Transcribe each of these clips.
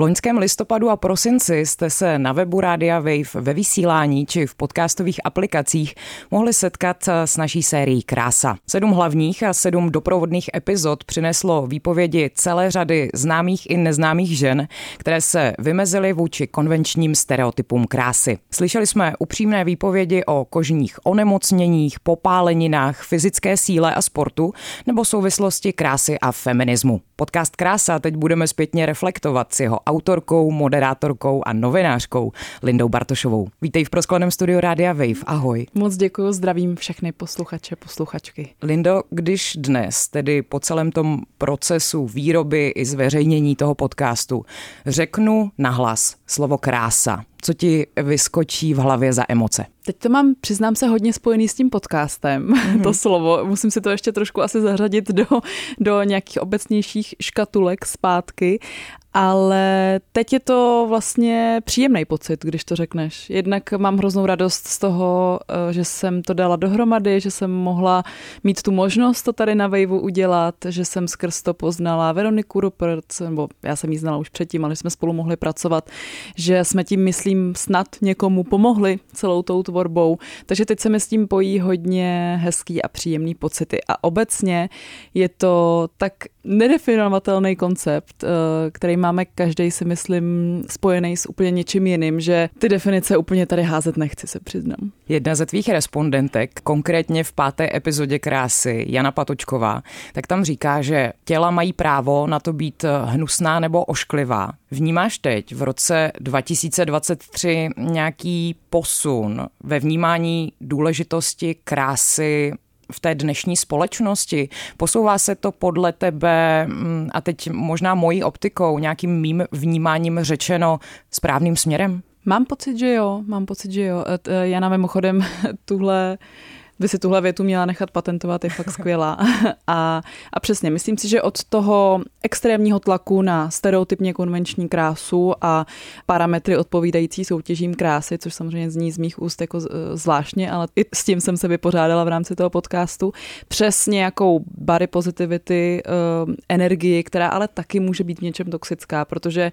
loňském listopadu a prosinci jste se na webu Rádia Wave ve vysílání či v podcastových aplikacích mohli setkat s naší sérií Krása. Sedm hlavních a sedm doprovodných epizod přineslo výpovědi celé řady známých i neznámých žen, které se vymezily vůči konvenčním stereotypům krásy. Slyšeli jsme upřímné výpovědi o kožních onemocněních, popáleninách, fyzické síle a sportu nebo souvislosti krásy a feminismu. Podcast Krása teď budeme zpětně reflektovat s jeho autorkou, moderátorkou a novinářkou Lindou Bartošovou. Vítej v proskleném studiu Rádia Wave. Ahoj. Moc děkuji, zdravím všechny posluchače, posluchačky. Lindo, když dnes, tedy po celém tom procesu výroby i zveřejnění toho podcastu, řeknu nahlas slovo krása, co ti vyskočí v hlavě za emoce? Teď to mám, přiznám se, hodně spojený s tím podcastem, mm-hmm. to slovo. Musím si to ještě trošku asi zařadit do, do nějakých obecnějších škatulek zpátky, ale teď je to vlastně příjemný pocit, když to řekneš. Jednak mám hroznou radost z toho, eh, že jsem to dala dohromady, že jsem mohla mít tu možnost to tady na Vejvu udělat, že jsem skrz to poznala Veroniku Rupert, nebo já jsem ji znala už předtím, ale jsme spolu mohli pracovat, že jsme tím, myslím, snad někomu pomohli celou tou tvorbou. Takže teď se mi s tím pojí hodně hezký a příjemný pocity. A obecně je to tak nedefinovatelný koncept, eh, který máme každý, si myslím, spojený s úplně něčím jiným, že ty definice úplně tady házet nechci, se přiznám. Jedna ze tvých respondentek, konkrétně v páté epizodě Krásy, Jana Patočková, tak tam říká, že těla mají právo na to být hnusná nebo ošklivá. Vnímáš teď v roce 2023 nějaký posun ve vnímání důležitosti krásy v té dnešní společnosti? Posouvá se to podle tebe, mm, a teď možná mojí optikou, nějakým mým vnímáním řečeno správným směrem? Mám pocit, že jo, mám pocit, že jo. Jana mimochodem tuhle by si tuhle větu měla nechat patentovat, je fakt skvělá. A, a přesně, myslím si, že od toho extrémního tlaku na stereotypně konvenční krásu a parametry odpovídající soutěžím krásy, což samozřejmě zní z mých úst jako zvláštně, ale i s tím jsem se vypořádala v rámci toho podcastu, přes nějakou body positivity, uh, energii, která ale taky může být v něčem toxická, protože Eh,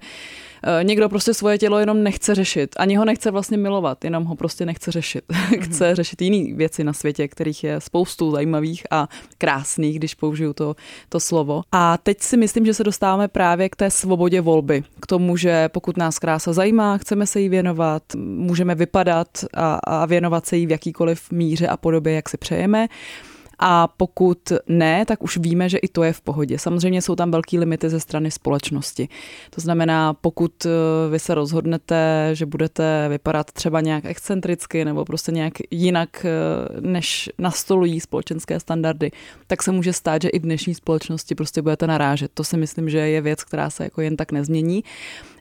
někdo prostě svoje tělo jenom nechce řešit. Ani ho nechce vlastně milovat, jenom ho prostě nechce řešit. chce mhm. řešit jiné věci na světě, kterých je spoustu zajímavých a krásných, když použiju to, to slovo. A teď si myslím, že se dostáváme právě k té svobodě volby. K tomu, že pokud nás krása zajímá, chceme se jí věnovat, můžeme vypadat a, a věnovat se jí v jakýkoliv míře a podobě, jak si přejeme. A pokud ne, tak už víme, že i to je v pohodě. Samozřejmě jsou tam velké limity ze strany společnosti. To znamená, pokud eh, vy se rozhodnete, že budete vypadat třeba nějak excentricky nebo prostě nějak jinak, eh, než nastolují společenské standardy, tak se může stát, že i v dnešní společnosti prostě budete narážet. To si myslím, že je věc, která se jako jen tak nezmění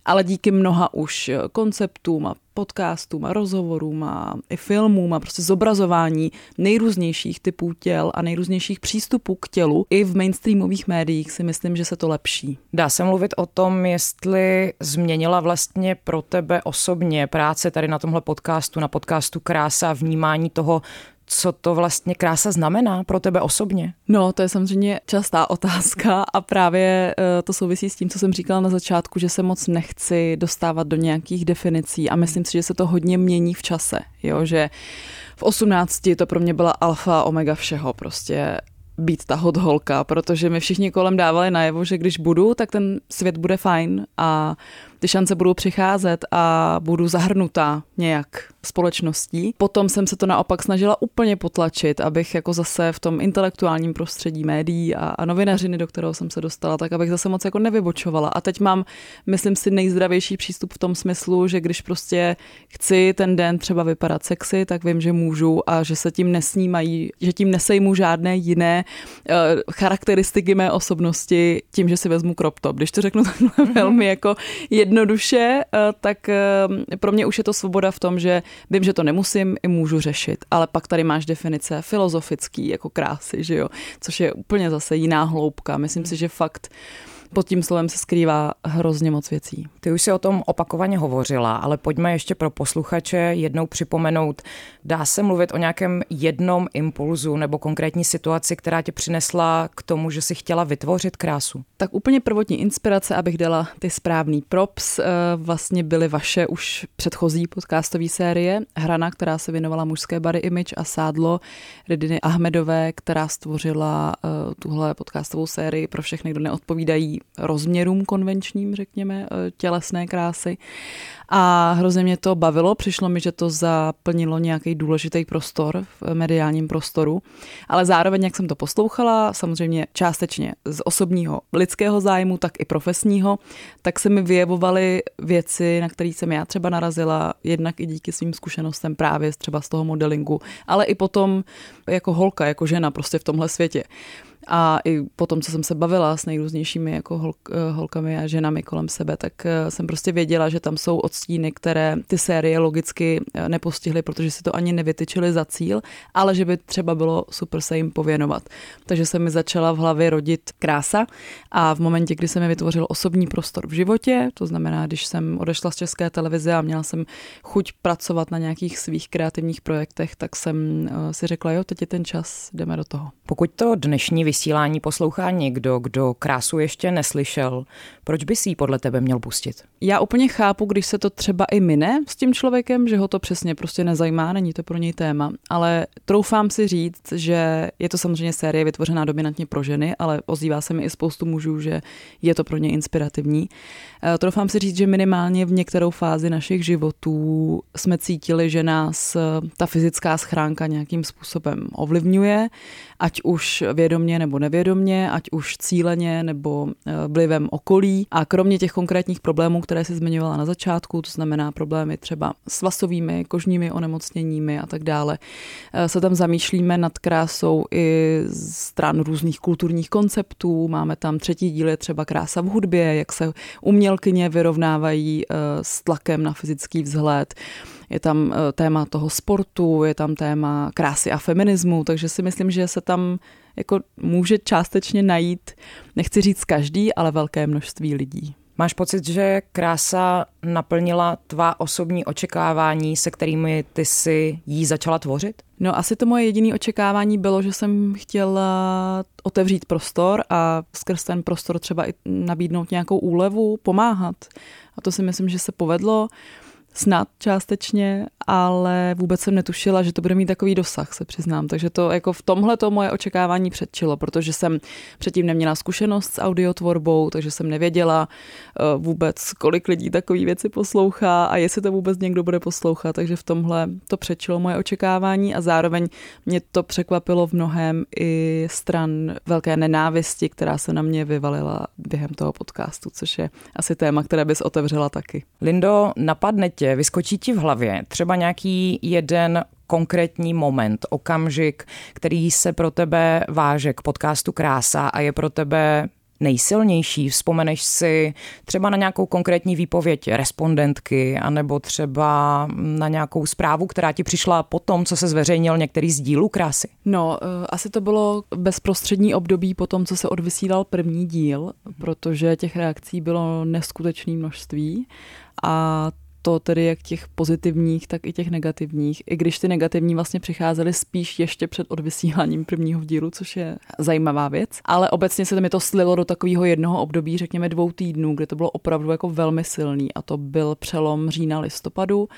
ale díky mnoha už konceptům a podcastům a rozhovorům a i filmům a prostě zobrazování nejrůznějších typů těl a nejrůznějších přístupů k tělu i v mainstreamových médiích si myslím, že se to lepší. Dá se mluvit o tom, jestli změnila vlastně pro tebe osobně práce tady na tomhle podcastu, na podcastu Krása, vnímání toho, co to vlastně krása znamená pro tebe osobně? No, to je samozřejmě častá otázka a právě eh, to souvisí s tím, co jsem říkala na začátku, že se moc nechci dostávat do nějakých definicí a myslím si, že se to hodně mění v čase, jo, že v 18 to pro mě byla alfa omega všeho, prostě být ta hot holka, protože mi všichni kolem dávali najevo, že když budu, tak ten svět bude fajn a ty šance budou přicházet a budu zahrnutá nějak společností. Potom jsem se to naopak snažila úplně potlačit, abych jako zase v tom intelektuálním prostředí médií a, a novinařiny, do kterého jsem se dostala, tak abych zase moc jako nevybočovala. A teď mám, myslím si, nejzdravější přístup v tom smyslu, že když prostě chci ten den třeba vypadat sexy, tak vím, že můžu a že se tím nesnímají, že tím nesejmu žádné jiné uh, charakteristiky mé osobnosti tím, že si vezmu crop top. Když to řeknu takhle velmi jako jednoduše, uh, tak uh, pro mě už je to svoboda v tom, že Vím, že to nemusím i můžu řešit, ale pak tady máš definice filozofický jako krásy, že jo, což je úplně zase jiná hloubka. Myslím si, že fakt pod tím slovem se skrývá hrozně moc věcí. Ty už si o tom opakovaně hovořila, ale pojďme ještě pro posluchače jednou připomenout, dá se mluvit o nějakém jednom impulzu nebo konkrétní situaci, která tě přinesla k tomu, že si chtěla vytvořit krásu? Tak úplně prvotní inspirace, abych dala ty správný props, eh, vlastně byly vaše už předchozí podcastové série. Hrana, která se věnovala mužské body image a sádlo Rediny Ahmedové, která stvořila uh, tuhle podcastovou sérii pro všechny, kdo neodpovídají rozměrům konvenčním, řekněme, uh, tělesné krásy. A hrozně mě to bavilo, přišlo mi, že to zaplnilo nějaký důležitý prostor v mediálním prostoru, ale zároveň, jak jsem to poslouchala, samozřejmě částečně z osobního lidského zájmu, tak i profesního, tak se mi vyjevovaly věci, na které jsem já třeba narazila, jednak i díky svým zkušenostem právě třeba z toho modelingu, ale i potom jako holka, jako žena prostě v tomhle světě. A i potom, co jsem se bavila s nejrůznějšími jako hol, eh, holkami a ženami kolem sebe, tak eh, jsem prostě věděla, že tam jsou odstíny, které ty série logicky eh, nepostihly, protože si to ani nevytyčili za cíl, ale že by třeba bylo super se jim pověnovat. Takže se mi začala v hlavě rodit krása a v momentě, kdy se mi vytvořil osobní prostor v životě, to znamená, když jsem odešla z české televize a měla jsem chuť pracovat na nějakých svých kreativních projektech, tak jsem si řekla, jo, teď je ten čas, jdeme do toho. Pokud to dnešní vysílání poslouchá někdo, kdo krásu ještě neslyšel, proč by si ji podle tebe měl pustit? Já úplně chápu, když se to třeba i mine s tím člověkem, že ho to přesně prostě nezajímá, není to pro něj téma, ale troufám si říct, že je to samozřejmě série vytvořená dominantně pro ženy, ale ozývá se mi i spoustu mužů, že je to pro ně inspirativní. Eh, troufám si říct, že minimálně v některou fázi našich životů jsme cítili, že nás eh, ta fyzická schránka nějakým způsobem ovlivňuje, ať už nebo nevědomně, ať už cíleně nebo eh, vlivem okolí. A kromě těch konkrétních problémů, které si zmiňovala na začátku, to znamená problémy třeba s vlasovými, kožními onemocněními a tak dále, se tam zamýšlíme nad krásou i stran různých kulturních konceptů. Máme tam třetí díl je třeba krása v hudbě, jak se umě umělkyně vyrovnávají eh, s tlakem na fyzický vzhled. Je tam eh, téma toho sportu, je tam téma krásy a feminismu, takže si myslím, že se tam jako může částečně najít, nechci říct každý, ale velké množství lidí. Máš pocit, že krása naplnila tvá osobní očekávání, se kterými ty si jí začala tvořit? No asi to moje jediné očekávání bylo, že jsem chtěla otevřít prostor a skrz ten prostor třeba i nabídnout nějakou úlevu, pomáhat. A to si myslím, že se povedlo snad částečně, ale vůbec jsem netušila, že to bude mít takový dosah, se přiznám. Takže to jako v tomhle to moje očekávání předčilo, protože jsem předtím neměla zkušenost s audiotvorbou, takže jsem nevěděla uh, vůbec, kolik lidí takové věci poslouchá a jestli to vůbec někdo bude poslouchat, takže v tomhle to předčilo moje očekávání a zároveň mě to překvapilo v mnohem i stran velké nenávisti, která se na mě vyvalila během toho podcastu, což je asi téma, které bys otevřela taky. Lindo, napadne tě, vyskočí ti v hlavě třeba nějaký jeden konkrétní moment, okamžik, který se pro tebe váže k podcastu Krása a je pro tebe nejsilnější? Vzpomeneš si třeba na nějakou konkrétní výpověď respondentky, anebo třeba na nějakou zprávu, která ti přišla po tom, co se zveřejnil některý z dílů krásy? No, eh, asi to bylo bezprostřední období po tom, co se odvysílal první díl, protože těch reakcí bylo neskutečné množství a to tedy jak těch pozitivních, tak i těch negativních, i když ty negativní vlastně přicházely spíš ještě před odvysíláním prvního dílu, což je zajímavá věc. Ale obecně se mi to slilo do takového jednoho období, řekněme dvou týdnů, kde to bylo opravdu jako velmi silný a to byl přelom října listopadu,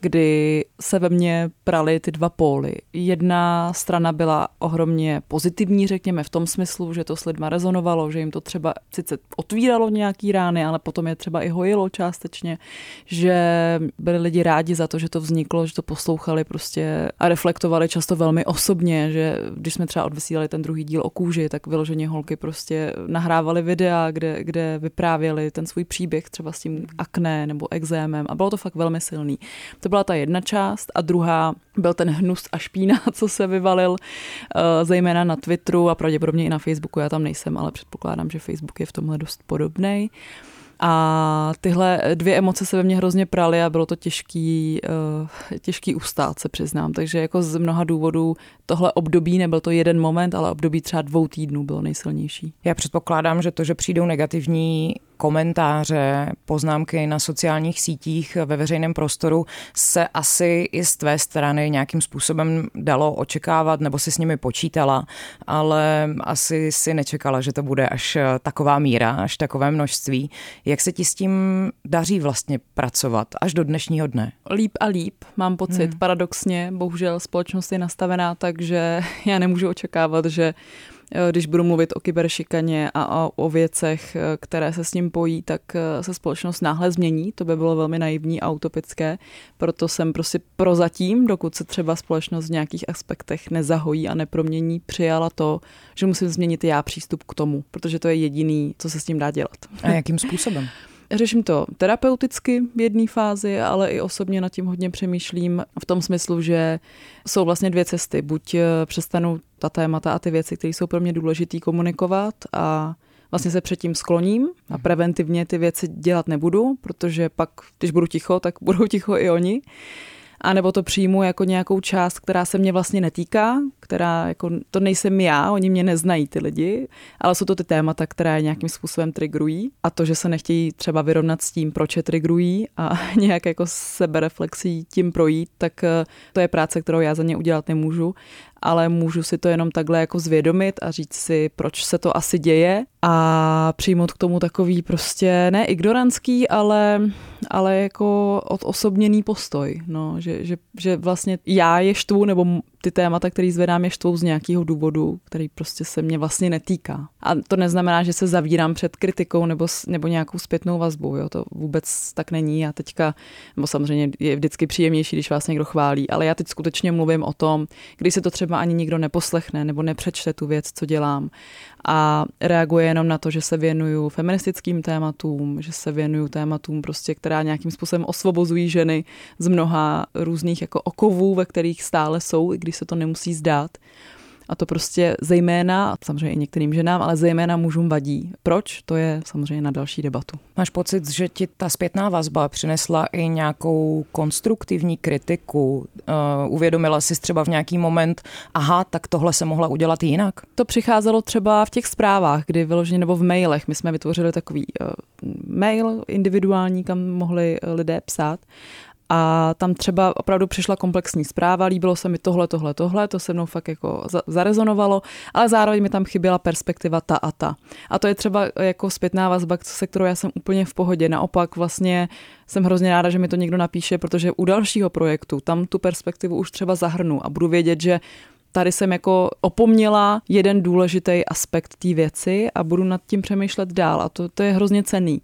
kdy se ve mně praly ty dva póly. Jedna strana byla ohromně pozitivní, řekněme, v tom smyslu, že to s lidma rezonovalo, že jim to třeba sice otvíralo nějaký rány, ale potom je třeba i hojilo částečně, že byli lidi rádi za to, že to vzniklo, že to poslouchali prostě a reflektovali často velmi osobně, že když jsme třeba odvysílali ten druhý díl o kůži, tak vyloženě holky prostě nahrávali videa, kde, kde vyprávěli ten svůj příběh třeba s tím akné nebo exémem a bylo to fakt velmi silný. To byla ta jedna část a druhá byl ten hnus a špína, co se vyvalil uh, zejména na Twitteru a pravděpodobně i na Facebooku. Já tam nejsem, ale předpokládám, že Facebook je v tomhle dost podobný. A tyhle dvě emoce se ve mně hrozně praly a bylo to těžký, uh, těžký ustát, se přiznám. Takže jako z mnoha důvodů tohle období, nebyl to jeden moment, ale období třeba dvou týdnů bylo nejsilnější. Já předpokládám, že to, že přijdou negativní komentáře, poznámky na sociálních sítích ve veřejném prostoru se asi i z tvé strany nějakým způsobem dalo očekávat nebo si s nimi počítala, ale asi si nečekala, že to bude až taková míra, až takové množství. Jak se ti s tím daří vlastně pracovat až do dnešního dne? Líp a líp, mám pocit. Hmm. Paradoxně, bohužel společnost je nastavená tak, že já nemůžu očekávat, že Eh, když budu mluvit o kyberšikaně a o věcech, eh, které se s ním pojí, tak eh, se společnost náhle změní. To by bylo velmi naivní a utopické. Proto jsem prostě prozatím, dokud se třeba společnost v nějakých aspektech nezahojí a nepromění, přijala to, že musím změnit já přístup k tomu, protože to je jediný, co se s tím dá dělat. A jakým způsobem? Řeším to terapeuticky v jedné fázi, ale i osobně nad tím hodně přemýšlím v tom smyslu, že jsou vlastně dvě cesty. Buď eh, přestanu ta témata a ty věci, které jsou pro mě důležité, komunikovat a vlastně se předtím skloním a preventivně ty věci dělat nebudu, protože pak, když budu ticho, tak budou ticho i oni anebo to přijmu jako nějakou část, která se mě vlastně netýká, která jako, to nejsem já, oni mě neznají ty lidi, ale jsou to ty témata, které nějakým způsobem trigrují a to, že se nechtějí třeba vyrovnat s tím, proč je trigrují a nějak jako sebereflexí tím projít, tak eh, to je práce, kterou já za ně udělat nemůžu ale můžu si to jenom takhle jako zvědomit a říct si, proč se to asi děje a přijmout k tomu takový prostě ne ignorantský, ale, ale jako odosobněný postoj, no, že, že, že vlastně já je štvu, nebo ty témata, které zvedám, je štvou z nějakého důvodu, který prostě se mě vlastně netýká. A to neznamená, že se zavírám před kritikou nebo, nebo nějakou zpětnou vazbou, jo, to vůbec tak není. Já teďka, nebo samozřejmě je vždycky příjemnější, když vás někdo chválí, ale já teď skutečně mluvím o tom, když se to třeba ani nikdo neposlechne nebo nepřečte tu věc, co dělám a reaguje jenom na to, že se věnuju feministickým tématům, že se věnuju tématům prostě, která nějakým způsobem osvobozují ženy z mnoha různých jako okovů, ve kterých stále jsou, i když se to nemusí zdát. A to prostě zejména, samozřejmě i některým ženám, ale zejména mužům vadí. Proč? To je samozřejmě na další debatu. Máš pocit, že ti ta zpětná vazba přinesla i nějakou konstruktivní kritiku? Uh, uvědomila jsi třeba v nějaký moment, aha, tak tohle se mohla udělat jinak? To přicházelo třeba v těch zprávách, kdy vyloženě nebo v mailech. My jsme vytvořili takový uh, mail individuální, kam mohli lidé psát a tam třeba opravdu přišla komplexní zpráva, líbilo se mi tohle, tohle, tohle, to se mnou fakt jako zarezonovalo, ale zároveň mi tam chyběla perspektiva ta a ta. A to je třeba jako zpětná vazba, se kterou já jsem úplně v pohodě. Naopak vlastně jsem hrozně ráda, že mi to někdo napíše, protože u dalšího projektu tam tu perspektivu už třeba zahrnu a budu vědět, že tady jsem jako opomněla jeden důležitý aspekt té věci a budu nad tím přemýšlet dál a to, to je hrozně cený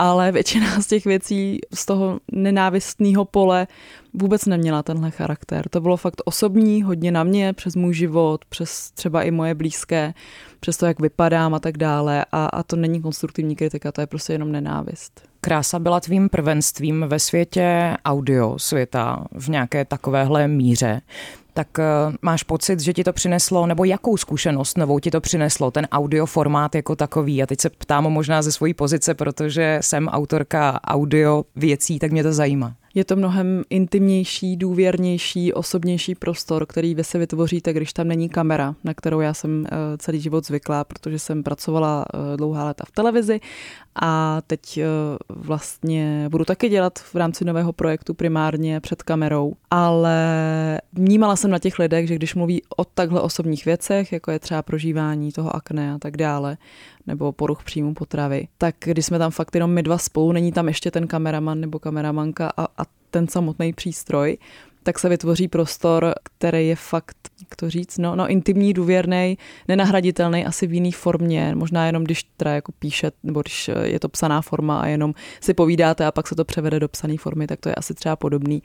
ale většina z těch věcí z toho nenávistného pole vůbec neměla tenhle charakter. To bylo fakt osobní, hodně na mě, přes můj život, přes třeba i moje blízké, přes to, jak vypadám a tak dále. A, a to není konstruktivní kritika, to je prostě jenom nenávist. Krása byla tvým prvenstvím ve světě audio světa v nějaké takovéhle míře tak eh, máš pocit, že ti to přineslo, nebo jakou zkušenost novou ti to přineslo, ten audio formát jako takový? A teď se ptám možná ze svojí pozice, protože jsem autorka audio věcí, tak mě to zajímá. Je to mnohem intimnější, důvěrnější, osobnější prostor, který vy se vytvoříte, když tam není kamera, na kterou já jsem eh, celý život zvyklá, protože jsem pracovala eh, dlouhá léta v televizi a teď eh, vlastně budu taky dělat v rámci nového projektu primárně před kamerou, ale vnímala jsem na těch lidech, že když mluví o takhle osobních věcech, jako je třeba prožívání toho akné a tak dále, nebo poruch příjmu potravy, tak když jsme tam fakt jenom my dva spolu, není tam ještě ten kameraman nebo kameramanka a, a ten samotný přístroj, tak se vytvoří prostor, který je fakt, jak to říct, no, no intimní, důvěrný, nenahraditelný asi v jiný formě, možná jenom když teda jako píše, nebo když je to psaná forma a jenom si povídáte a pak se to převede do psané formy, tak to je asi třeba podobný.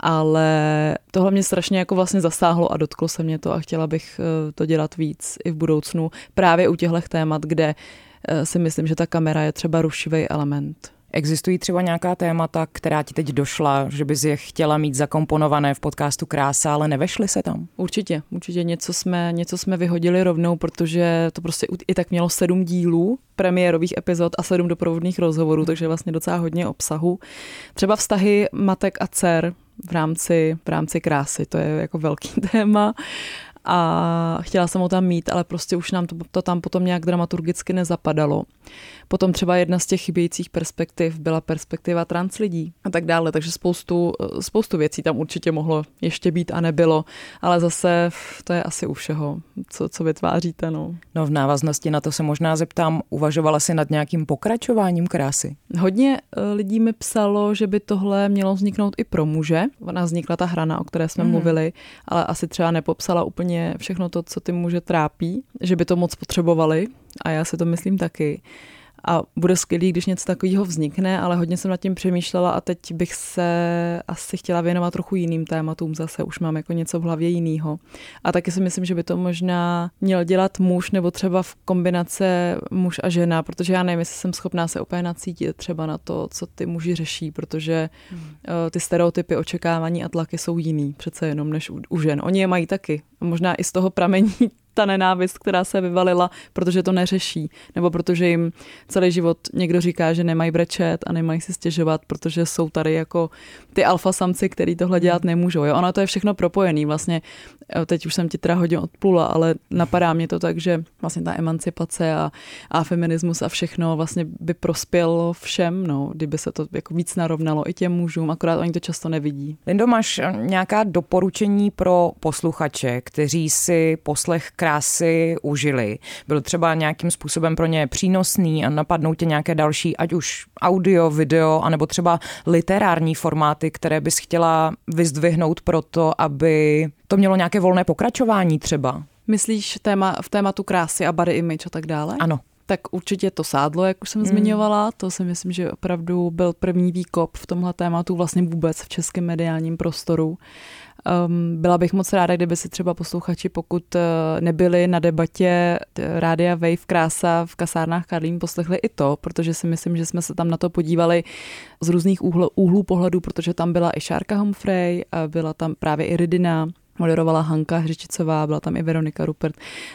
Ale tohle mě strašně jako vlastně zasáhlo a dotklo se mě to a chtěla bych eh, to dělat víc i v budoucnu, právě u těchto témat, kde eh, si myslím, že ta kamera je třeba rušivý element Existují třeba nějaká témata, která ti teď došla, že bys je chtěla mít zakomponované v podcastu Krása, ale nevešly se tam? Určitě, určitě něco jsme, něco jsme vyhodili rovnou, protože to prostě i tak mělo sedm dílů premiérových epizod a sedm doprovodných rozhovorů, takže vlastně docela hodně obsahu. Třeba vztahy matek a dcer v rámci, v rámci krásy, to je jako velký téma a chtěla jsem ho tam mít, ale prostě už nám to, to tam potom nějak dramaturgicky nezapadalo. Potom třeba jedna z těch chybějících perspektiv byla perspektiva trans lidí a tak dále, takže spoustu, spoustu věcí tam určitě mohlo ještě být a nebylo, ale zase to je asi u všeho, co, co vytváříte. No. no v návaznosti na to se možná zeptám, uvažovala si nad nějakým pokračováním krásy? Hodně eh, lidí mi psalo, že by tohle mělo vzniknout i pro muže. Ona vznikla ta hrana, o které jsme mm. mluvili, ale asi třeba nepopsala úplně všechno to, co ty muže trápí, že by to moc potřebovali a já si to myslím taky a bude skvělý, když něco takového vznikne, ale hodně jsem nad tím přemýšlela a teď bych se asi chtěla věnovat trochu jiným tématům zase, už mám jako něco v hlavě jiného. A taky si myslím, že by to možná měl dělat muž nebo třeba v kombinace muž a žena, protože já nevím, jestli jsem schopná se úplně nacítit třeba na to, co ty muži řeší, protože hmm. Eh, ty stereotypy, očekávání a tlaky jsou jiný přece jenom než u, u žen. Oni je mají taky. Možná i z toho pramení ta nenávist, která se vyvalila, protože to neřeší, nebo protože jim celý život někdo říká, že nemají brečet a nemají si stěžovat, protože jsou tady jako ty alfa samci, který tohle dělat nemůžou. Jo? Ono to je všechno propojený. Vlastně teď už jsem ti teda hodně odplula, ale napadá mě to tak, že vlastně ta emancipace a, a feminismus a všechno vlastně by prospělo všem, no, kdyby se to jako víc narovnalo i těm mužům, akorát oni to často nevidí. Lindo, máš nějaká doporučení pro posluchače, kteří si poslech krásy užili? Byl třeba nějakým způsobem pro ně přínosný a napadnou tě nějaké další, ať už audio, video, anebo třeba literární formáty, které bys chtěla vyzdvihnout pro to, aby to mělo nějaké volné pokračování třeba? Myslíš téma, v tématu krásy a body image a tak dále? Ano. Tak určitě to sádlo, jak už jsem mm. zmiňovala, to si myslím, že opravdu byl první výkop v tomhle tématu vlastně vůbec v českém mediálním prostoru. Um, byla bych moc ráda, kdyby si třeba posluchači, pokud uh, nebyli na debatě Rádia Wave Krása v kasárnách Karlín, poslechli i to, protože si myslím, že jsme se tam na to podívali z různých úhl, úhlů pohledu, protože tam byla i Šárka Humphrey, byla tam právě i Ridina, moderovala Hanka Hřičicová, byla tam i Veronika Rupert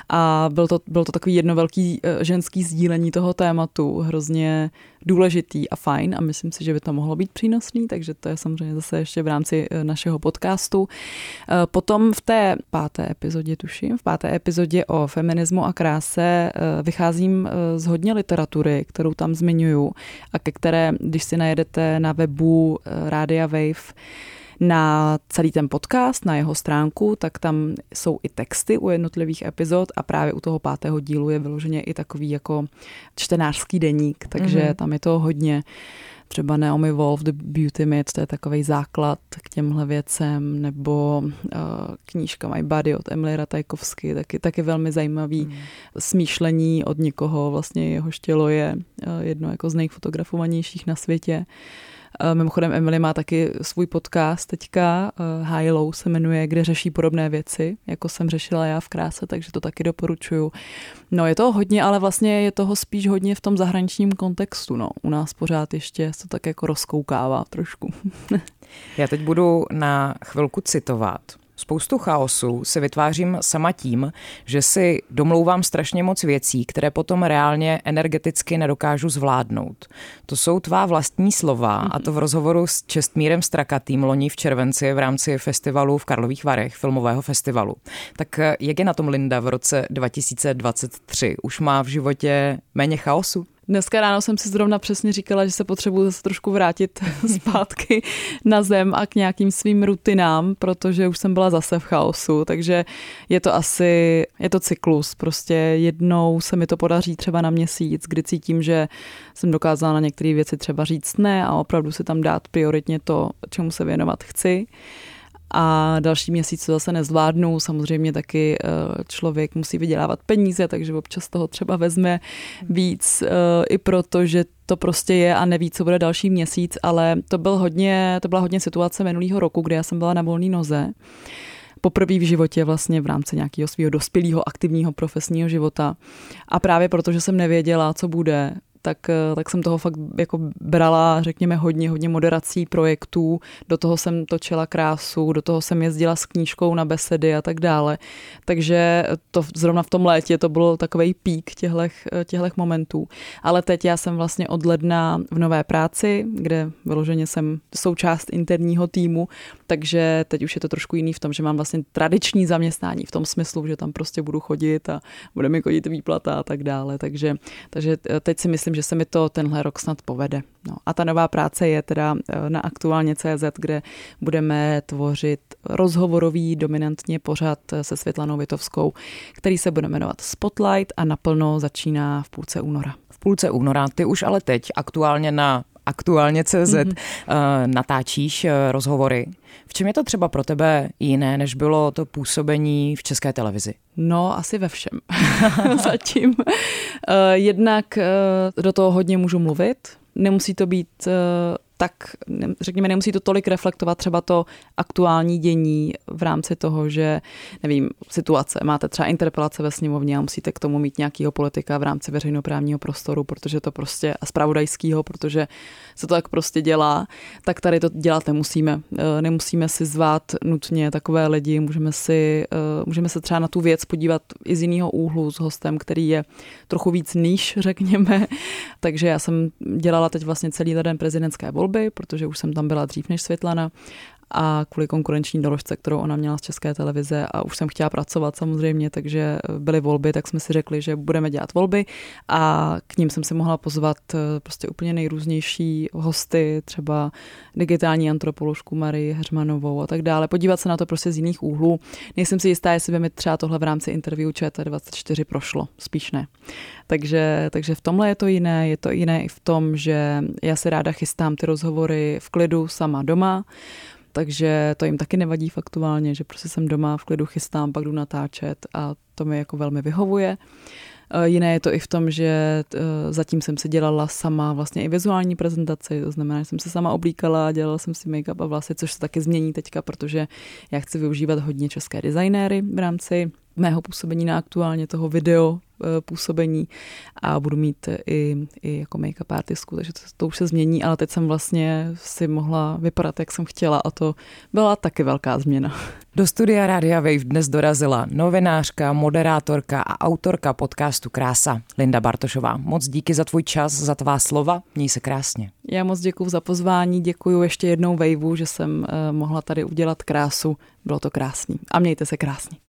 a byl to, byl to takový jedno velký eh, ženský sdílení toho tématu, hrozně důležitý a fajn a myslím si, že by to mohlo být přínosný, takže to je samozřejmě zase ještě v rámci eh, našeho podcastu. Eh, potom v té páté epizodě, tuším, v páté epizodě o feminismu a kráse vycházím z hodně literatury, kterou tam zmiňuju a ke které, když si najedete na webu Rádia Wave, na celý ten podcast, na jeho stránku, tak tam jsou i texty u jednotlivých epizod a právě u toho pátého dílu je vyloženě i takový jako čtenářský deník, takže mm-hmm. tam je to hodně třeba Naomi Wolf, The Beauty Myth, to je takový základ k těmhle věcem, nebo uh, knížka My Body od Emily Ratajkovsky, taky, taky velmi zajímavý mm. smýšlení od někoho, vlastně jeho tělo je uh, jedno jako z nejfotografovanějších na světě. Uh, mimochodem Emily má taky svůj podcast teďka, eh, High Low se jmenuje, kde řeší podobné věci, jako jsem řešila já v kráse, takže to taky doporučuju. No je to hodně, ale vlastně je toho spíš hodně v tom zahraničním kontextu, no. U nás pořád ještě se to tak jako rozkoukává trošku. já teď budu na chvilku citovat Spoustu chaosu si vytvářím sama tím, že si domlouvám strašně moc věcí, které potom reálně energeticky nedokážu zvládnout. To jsou tvá vlastní slova a to v rozhovoru s Čestmírem Strakatým loni v červenci v rámci festivalu v Karlových Varech, filmového festivalu. Tak jak je na tom Linda v roce 2023? Už má v životě méně chaosu? Dneska ráno jsem si zrovna přesně říkala, že se potřebuji zase trošku vrátit zpátky na zem a k nějakým svým rutinám, protože už jsem byla zase v chaosu, takže je to asi, je to cyklus. Prostě jednou se mi to podaří třeba na měsíc, kdy cítím, že jsem dokázala na některé věci třeba říct ne a opravdu si tam dát prioritně to, čemu se věnovat chci a další měsíc to zase nezvládnu. Samozřejmě taky eh, člověk musí vydělávat peníze, takže občas toho třeba vezme víc, eh, i proto, že to prostě je a neví, co bude další měsíc, ale to, byl hodně, to byla hodně situace minulého roku, kdy já jsem byla na volné noze poprvé v životě vlastně v rámci nějakého svého dospělého aktivního profesního života. A právě proto, že jsem nevěděla, co bude, tak, eh, tak jsem toho fakt jako brala, řekněme, hodně, hodně moderací projektů, do toho jsem točila krásu, do toho jsem jezdila s knížkou na besedy a tak dále. Takže to zrovna v tom létě to bylo takový pík těchto momentů. Ale teď já jsem vlastně od ledna v nové práci, kde vyloženě jsem součást interního týmu, takže teď už je to trošku jiný v tom, že mám vlastně tradiční zaměstnání v tom smyslu, že tam prostě budu chodit a bude mi chodit výplata a tak dále. Takže, takže teď si myslím, že se mi to tenhle rok snad povede. No. A ta nová práce je teda eh, na aktuálně CZ, kde budeme tvořit rozhovorový dominantně pořad se Světlanou Vitovskou, který se bude jmenovat Spotlight a naplno začíná v půlce února. V půlce února. Ty už ale teď aktuálně na aktuálně CZ mm-hmm. natáčíš eh, rozhovory. V čem je to třeba pro tebe jiné, než bylo to působení v české televizi? No, asi ve všem. Zatím. Eh, jednak do toho hodně můžu mluvit. Nemusí to být tak řekněme, nemusí to tolik reflektovat třeba to aktuální dění v rámci toho, že, nevím, situace, máte třeba interpelace ve sněmovně a musíte k tomu mít nějakého politika v rámci veřejnoprávního prostoru, protože to prostě, a spravodajského, protože se to tak prostě dělá, tak tady to dělat nemusíme. E, nemusíme si zvát nutně takové lidi, můžeme, si, e, můžeme se třeba na tu věc podívat i z jiného úhlu s hostem, který je trochu víc níž, řekněme. Takže já jsem dělala teď vlastně celý den prezidentské volby volby, protože už jsem tam byla dřív než Světlana a kvůli konkurenční doložce, kterou ona měla z české televize a už jsem chtěla pracovat samozřejmě, takže byly volby, tak jsme si řekli, že budeme dělat volby. A k ním jsem si mohla pozvat eh, prostě úplně nejrůznější hosty, třeba digitální antropoložku Marii Heřmanovou a tak dále, podívat se na to prostě z jiných úhlů. Nejsem si jistá, jestli by mi třeba tohle v rámci interview ČT24 prošlo, spíš ne. Takže, takže v tomhle je to jiné, je to jiné i v tom, že já se ráda chystám ty rozhovory v klidu sama doma, takže to jim taky nevadí faktuálně, že prostě jsem doma v klidu chystám, pak jdu natáčet a to mi jako velmi vyhovuje. Eh, jiné je to i v tom, že eh, zatím jsem si dělala sama vlastně i vizuální prezentaci, to znamená, že jsem se sama oblíkala, dělala jsem si make-up a vlasy, což se taky změní teďka, protože já chci využívat hodně české designéry v rámci mého působení na aktuálně toho video Eh, působení a budu mít i, i jako make-up artistku, takže to, to už se změní, ale teď jsem vlastně si mohla vypadat, jak jsem chtěla a to byla taky velká změna. Do studia Rádia Wave dnes dorazila novinářka, moderátorka a autorka podcastu Krása, Linda Bartošová. Moc díky za tvůj čas, za tvá slova, měj se krásně. Já moc děkuji za pozvání, děkuji ještě jednou Waveu, že jsem uh, mohla tady udělat krásu, bylo to krásný a mějte se krásně.